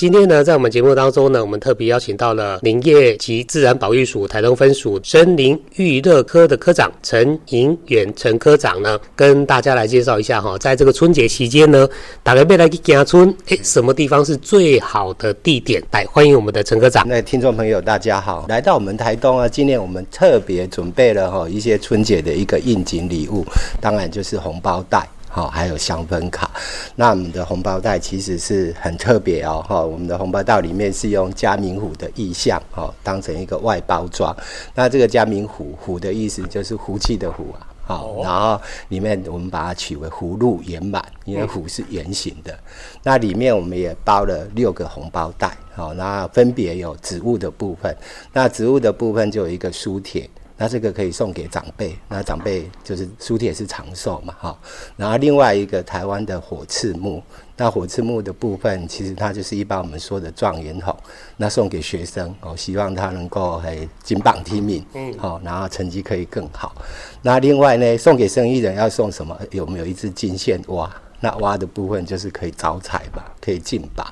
今天呢，在我们节目当中呢，我们特别邀请到了林业及自然保育署台东分署森林育乐科的科长陈盈远陈科长呢，跟大家来介绍一下哈，在这个春节期间呢，大家要来去行春，哎，什么地方是最好的地点？来，欢迎我们的陈科长。那听众朋友大家好，来到我们台东啊，今年我们特别准备了哈一些春节的一个应景礼物，当然就是红包袋。好，还有香氛卡。那我们的红包袋其实是很特别哦，哈，我们的红包袋里面是用嘉明虎的意象，哈，当成一个外包装。那这个嘉明虎，虎的意思就是福气的虎啊，好，然后里面我们把它取为福禄圆满，因为虎是圆形的。那里面我们也包了六个红包袋，好，那分别有植物的部分，那植物的部分就有一个书帖。那这个可以送给长辈，那长辈就是书帖是长寿嘛，哈。然后另外一个台湾的火刺木，那火刺木的部分其实它就是一般我们说的状元红，那送给学生哦，希望他能够还金榜题名，嗯，好，然后成绩可以更好。那另外呢，送给生意人要送什么？有没有一支金线蛙？那蛙的部分就是可以招财吧，可以进宝。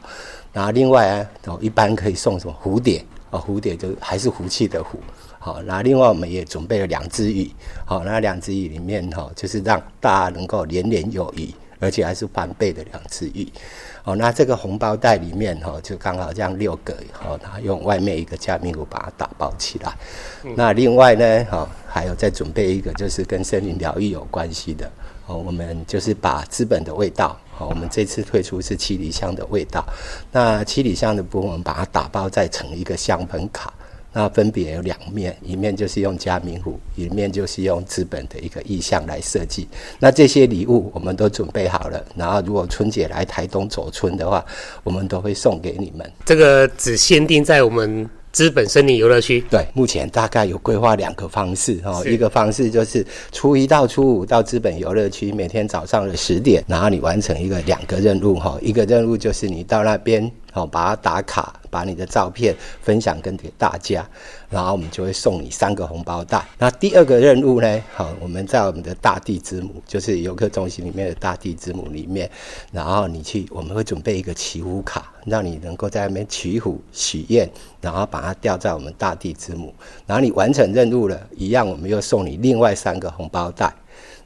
然后另外啊，哦，一般可以送什么？蝴蝶哦，蝴蝶就还是福气的福。好，那另外我们也准备了两只羽，好，那两只羽里面哈，就是让大家能够年年有余，而且还是翻倍的两只羽。好，那这个红包袋里面哈，就刚好这样六个，好，然后用外面一个嘉明湖把它打包起来。嗯、那另外呢，哈，还有再准备一个，就是跟森林疗愈有关系的，哦，我们就是把资本的味道，好，我们这次推出是七里香的味道，那七里香的部分，我们把它打包再成一个香氛卡。那分别有两面，一面就是用加明湖，一面就是用资本的一个意向来设计。那这些礼物我们都准备好了，然后如果春节来台东走春的话，我们都会送给你们。这个只限定在我们资本森林游乐区。对，目前大概有规划两个方式哦，一个方式就是初一到初五到资本游乐区，每天早上的十点，然后你完成一个两个任务哈，一个任务就是你到那边。哦，把它打卡，把你的照片分享跟给大家，然后我们就会送你三个红包袋。那第二个任务呢？好，我们在我们的大地之母，就是游客中心里面的大地之母里面，然后你去，我们会准备一个祈福卡，让你能够在那边祈福许愿，然后把它吊在我们大地之母。然后你完成任务了，一样，我们又送你另外三个红包袋。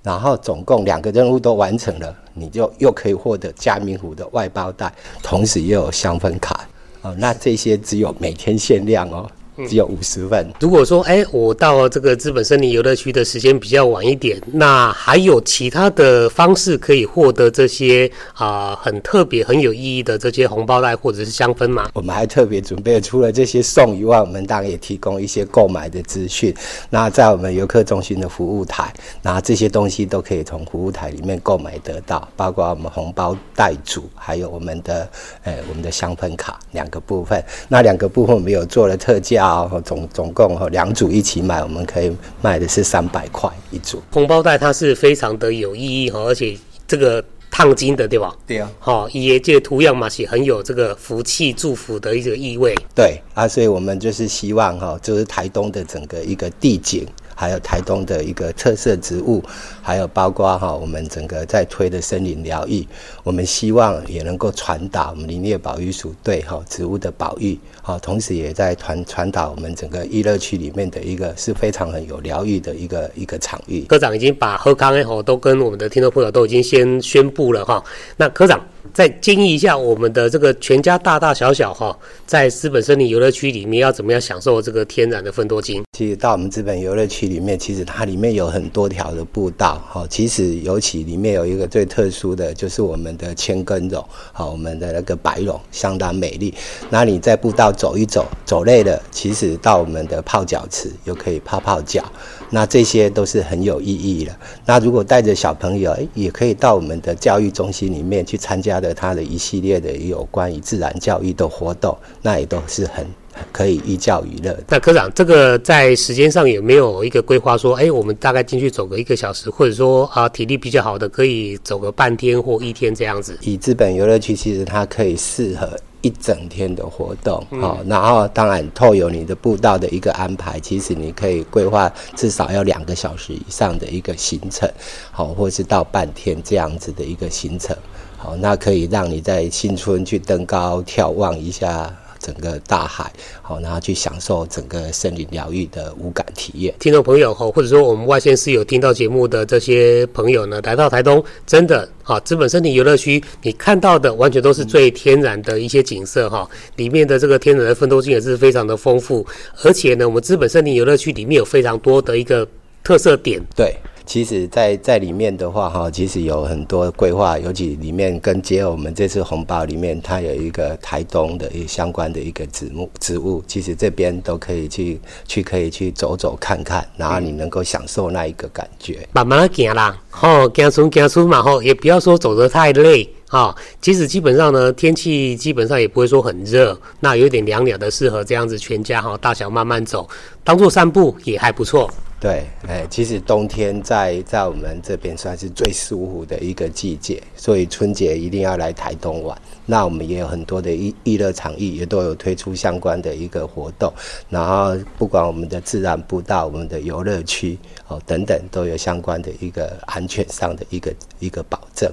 然后总共两个任务都完成了，你就又可以获得加明湖的外包袋，同时又有香氛卡。哦，那这些只有每天限量哦。只有五十份。如果说，哎，我到这个资本森林游乐区的时间比较晚一点，那还有其他的方式可以获得这些啊、呃、很特别、很有意义的这些红包袋或者是香氛吗？我们还特别准备了，除了这些送以外，我们当然也提供一些购买的资讯。那在我们游客中心的服务台，那这些东西都可以从服务台里面购买得到，包括我们红包袋组，还有我们的呃我们的香氛卡两个部分。那两个部分我们有做了特价。啊，总总共哈两组一起买，我们可以卖的是三百块一组。红包袋它是非常的有意义哈，而且这个烫金的对吧？对啊。好，也这个图样嘛，是很有这个福气祝福的一个意味。对啊，所以我们就是希望哈，就是台东的整个一个地景。还有台东的一个特色植物，还有包括哈我们整个在推的森林疗愈，我们希望也能够传达我们林业保育署对哈植物的保育，好，同时也在传传达我们整个娱乐区里面的一个是非常很有疗愈的一个一个场域。科长已经把喝康诶都跟我们的听众朋友都已经先宣布了哈，那科长。再建议一下我们的这个全家大大小小哈，在资本森林游乐区里面要怎么样享受这个天然的芬多精？其实到我们资本游乐区里面，其实它里面有很多条的步道哈。其实尤其里面有一个最特殊的就是我们的千根榕，好，我们的那个白榕相当美丽。那你在步道走一走，走累了，其实到我们的泡脚池又可以泡泡脚。那这些都是很有意义的。那如果带着小朋友，诶，也可以到我们的教育中心里面去参加的他的一系列的有关于自然教育的活动，那也都是很可以寓教于乐。那科长，这个在时间上有没有一个规划？说，哎，我们大概进去走个一个小时，或者说啊，体力比较好的可以走个半天或一天这样子。以资本游乐区，其实它可以适合。一整天的活动，好、嗯，然后当然透有你的步道的一个安排，其实你可以规划至少要两个小时以上的一个行程，好，或是到半天这样子的一个行程，好，那可以让你在新春去登高眺望一下。整个大海，好，然后去享受整个森林疗愈的五感体验。听众朋友，哈，或者说我们外线是有听到节目的这些朋友呢，来到台东，真的，哈，资本森林游乐区，你看到的完全都是最天然的一些景色，哈，里面的这个天然的分多金也是非常的丰富，而且呢，我们资本森林游乐区里面有非常多的一个特色点，对。其实在，在在里面的话，哈，其实有很多规划，尤其里面跟结合我们这次红包里面，它有一个台东的一相关的一个植物植物，其实这边都可以去去可以去走走看看，然后你能够享受那一个感觉。慢慢行啦，吼，行出行出嘛，吼，也不要说走得太累，哈。其实基本上呢，天气基本上也不会说很热，那有点凉凉的，适合这样子全家哈大小慢慢走，当做散步也还不错。对，哎，其实冬天在在我们这边算是最舒服的一个季节，所以春节一定要来台东玩。那我们也有很多的娱娱乐场域，也都有推出相关的一个活动。然后不管我们的自然步道、我们的游乐区哦等等，都有相关的一个安全上的一个一个保证。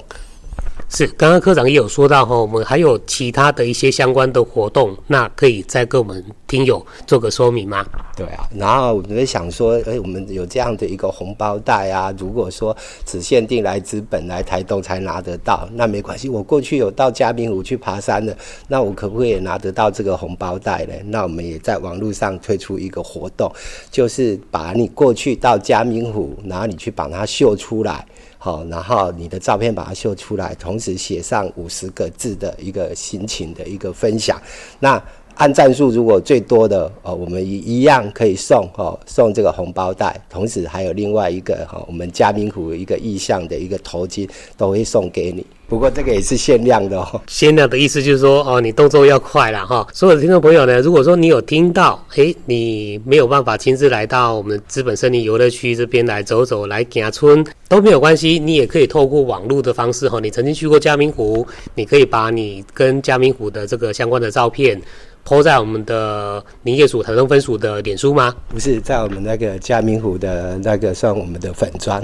是，刚刚科长也有说到哈，我们还有其他的一些相关的活动，那可以再跟我们听友做个说明吗？对啊，然后我们想说，哎，我们有这样的一个红包袋啊，如果说只限定来资本、来台东才拿得到，那没关系，我过去有到嘉明湖去爬山的，那我可不可以拿得到这个红包袋呢？那我们也在网络上推出一个活动，就是把你过去到嘉明湖，然后你去把它秀出来。好，然后你的照片把它秀出来，同时写上五十个字的一个心情的一个分享。那按赞数如果最多的哦，我们一一样可以送哦，送这个红包袋，同时还有另外一个哈，我们嘉明湖一个意向的一个头巾都会送给你。不过这个也是限量的哦，限量的意思就是说哦，你动作要快了哈。所有的听众朋友呢，如果说你有听到，诶，你没有办法亲自来到我们资本森林游乐区这边来走走，来行村都没有关系，你也可以透过网络的方式哈。你曾经去过嘉明湖，你可以把你跟嘉明湖的这个相关的照片 po 在我们的林业署台东分署的脸书吗？不是，在我们那个嘉明湖的那个算我们的粉专。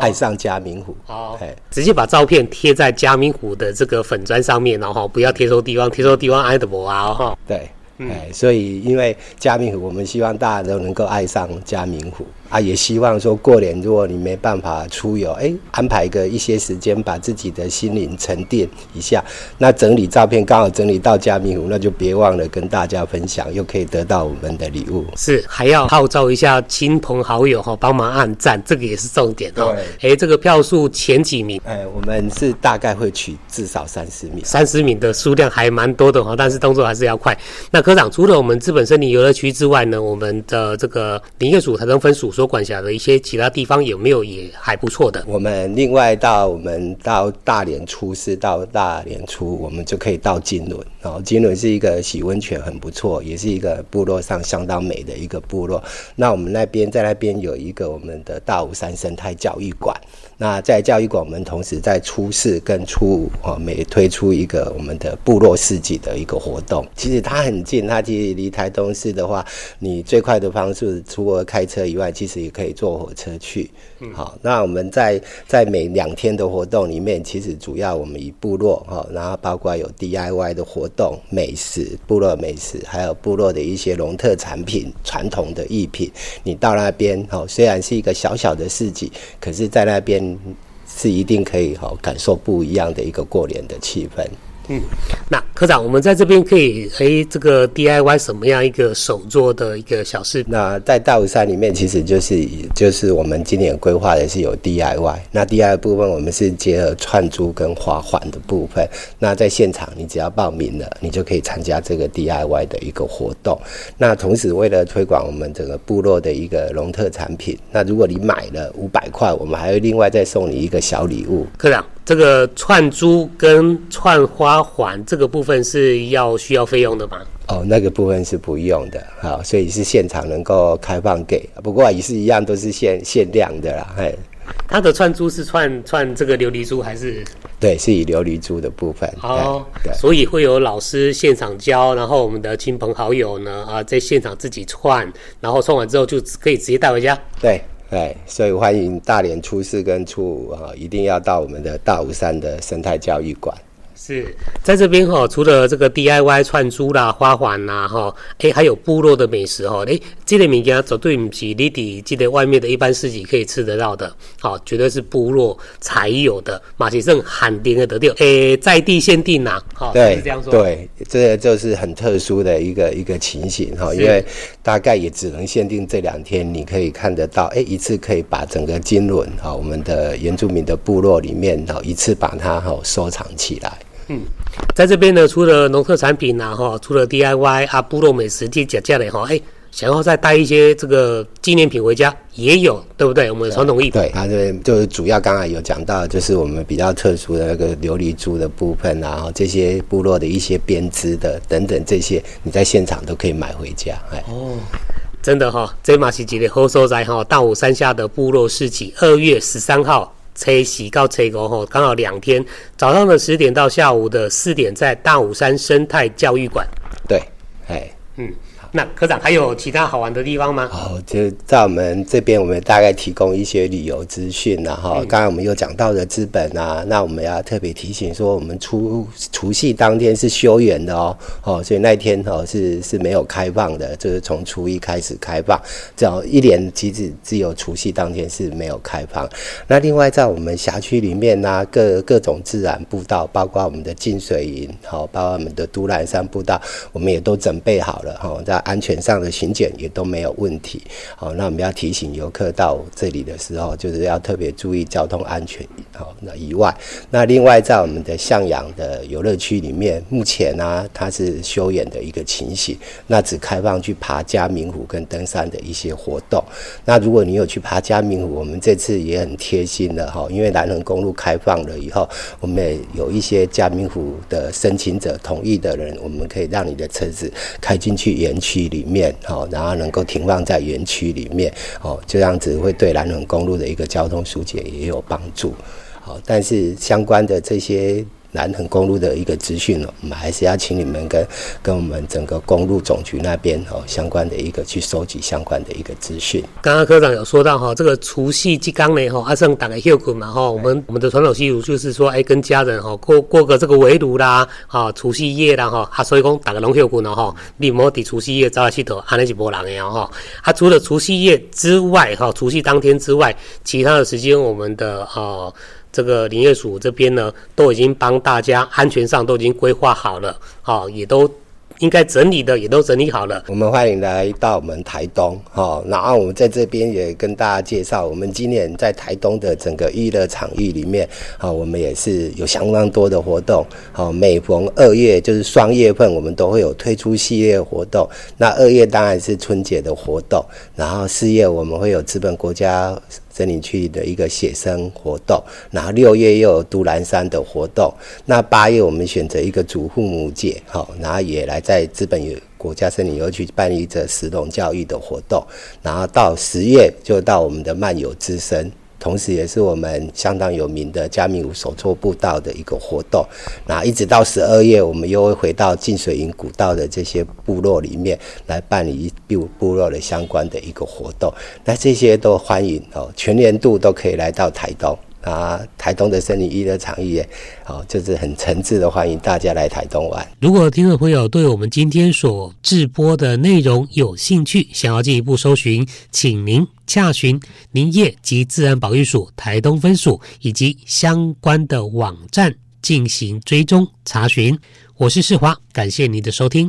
爱上嘉明湖，好，直接把照片贴在嘉明湖的这个粉砖上面，然后不要贴错地方，贴错地方挨的不啊，哈，对，哎，所以因为嘉明湖，我们希望大家都能够爱上嘉明湖。啊，也希望说过年，如果你没办法出游，哎，安排个一些时间，把自己的心灵沉淀一下。那整理照片刚好整理到嘉明湖，那就别忘了跟大家分享，又可以得到我们的礼物。是，还要号召一下亲朋好友哈，帮忙按赞，这个也是重点哦。对，哎，这个票数前几名，哎，我们是大概会取至少三十名，三十名的数量还蛮多的哈，但是动作还是要快。那科长，除了我们资本森林游乐区之外呢，我们的这个林业署才能分署所管辖的一些其他地方有没有也还不错的？我们另外到我们到大年初四到大年初，我们就可以到金轮。然后金轮是一个洗温泉很不错，也是一个部落上相当美的一个部落。那我们那边在那边有一个我们的大武山生态教育馆。那在教育馆，我们同时在初四跟初五哦，每推出一个我们的部落市集的一个活动。其实它很近，它其实离台东市的话，你最快的方式除了开车以外，其实也可以坐火车去。好，那我们在在每两天的活动里面，其实主要我们以部落哈，然后包括有 DIY 的活动、美食、部落美食，还有部落的一些农特产品、传统的艺品。你到那边哦，虽然是一个小小的市集，可是在那边是一定可以哈感受不一样的一个过年的气氛。嗯，那科长，我们在这边可以诶，这个 DIY 什么样一个手作的一个小事？那在大武山里面，其实就是就是我们今年规划的是有 DIY。那 DIY 部分，我们是结合串珠跟花环的部分。那在现场，你只要报名了，你就可以参加这个 DIY 的一个活动。那同时，为了推广我们整个部落的一个农特产品，那如果你买了五百块，我们还会另外再送你一个小礼物。科长。这个串珠跟串花环这个部分是要需要费用的吗？哦，那个部分是不用的，好，所以是现场能够开放给，不过也是一样，都是限限量的啦，嘿。它的串珠是串串这个琉璃珠还是？对，是以琉璃珠的部分。哦，对，所以会有老师现场教，然后我们的亲朋好友呢啊，在现场自己串，然后串完之后就可以直接带回家。对对，所以欢迎大年初四跟初五啊，一定要到我们的大武山的生态教育馆。是。在这边哈，除了这个 DIY 串珠啦、花环啦哈，哎，还有部落的美食哈，哎，这类物件绝对不是你伫这个外面的一般市集可以吃得到的，好，绝对是部落才有的，马其胜罕定的得掉，哎，在地限定呐，好，对，是这样说，对，这个就是很特殊的一个一个情形哈，因为大概也只能限定这两天，你可以看得到，哎，一次可以把整个金轮哈，我们的原住民的部落里面哈，一次把它哈收藏起来。嗯，在这边呢，除了农特产品啊，哈，除了 DIY 啊，部落美食这加加的哈，哎，想要再带一些这个纪念品回家，也有，对不对？我们传统艺对，它这边就是主要刚才有讲到，就是我们比较特殊的那个琉璃珠的部分，然后这些部落的一些编织的等等这些，你在现场都可以买回家。哎，哦，真的哈，这马是几的好所在哈，大武山下的部落市集，二月十三号。车洗到车过后，刚好两天，早上的十点到下午的四点，在大武山生态教育馆。对，哎，嗯。那科长还有其他好玩的地方吗？哦，就在我们这边，我们大概提供一些旅游资讯，然后刚才我们有讲到的资本啊，那我们要特别提醒说，我们除除夕当天是休园的哦，哦，所以那天哦是是没有开放的，就是从初一开始开放，只要一年其实只有除夕当天是没有开放。那另外在我们辖区里面呢、啊，各各种自然步道，包括我们的净水营，好，包括我们的都兰山步道，我们也都准备好了哈，在。安全上的巡检也都没有问题，好，那我们要提醒游客到这里的时候，就是要特别注意交通安全。好，那以外，那另外在我们的向阳的游乐区里面，目前呢、它是休演的一个情形，那只开放去爬嘉明湖跟登山的一些活动。那如果你有去爬嘉明湖，我们这次也很贴心的哈，因为南横公路开放了以后，我们也有一些嘉明湖的申请者同意的人，我们可以让你的车子开进去园区。区里面，哦，然后能够停放在园区里面，哦，这样子会对南横公路的一个交通疏解也有帮助，好，但是相关的这些。南横公路的一个资讯哦，我们还是要请你们跟跟我们整个公路总局那边哦相关的一个去收集相关的一个资讯。刚刚科长有说到哈，这个除夕即刚呢哈，阿胜打个休困嘛哈，我们我们的传统习俗就是说，哎，跟家人哈过过个这个围炉啦，哈，除夕夜啦哈，啊，所以讲打个龙休困了哈，你莫抵除夕夜早来洗头，安尼是无人的哈。啊，除了除夕夜之外哈，除夕当天之外，其他的时间我们的啊。这个林业署这边呢，都已经帮大家安全上都已经规划好了，好，也都应该整理的也都整理好了。我们欢迎来到我们台东，好，然后我们在这边也跟大家介绍，我们今年在台东的整个娱乐场域里面，好，我们也是有相当多的活动，好，每逢二月就是双月份，我们都会有推出系列活动。那二月当然是春节的活动，然后四月我们会有资本国家。森林区的一个写生活动，然后六月又有都兰山的活动，那八月我们选择一个祖父母节，好，然后也来在资本有国家森林游去办理这石龙教育的活动，然后到十月就到我们的漫游之声。同时，也是我们相当有名的嘉明湖手作步道的一个活动。那一直到十二月，我们又会回到进水营古道的这些部落里面来办理部部落的相关的一个活动。那这些都欢迎哦，全年度都可以来到台东。啊，台东的森林娱乐场域也，好，就是很诚挚的欢迎大家来台东玩。如果听众朋友对我们今天所直播的内容有兴趣，想要进一步搜寻，请您洽询林业及自然保育署台东分署以及相关的网站进行追踪查询。我是世华，感谢您的收听。